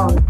song.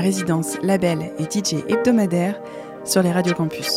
La résidence, label et DJ hebdomadaire sur les radios campus.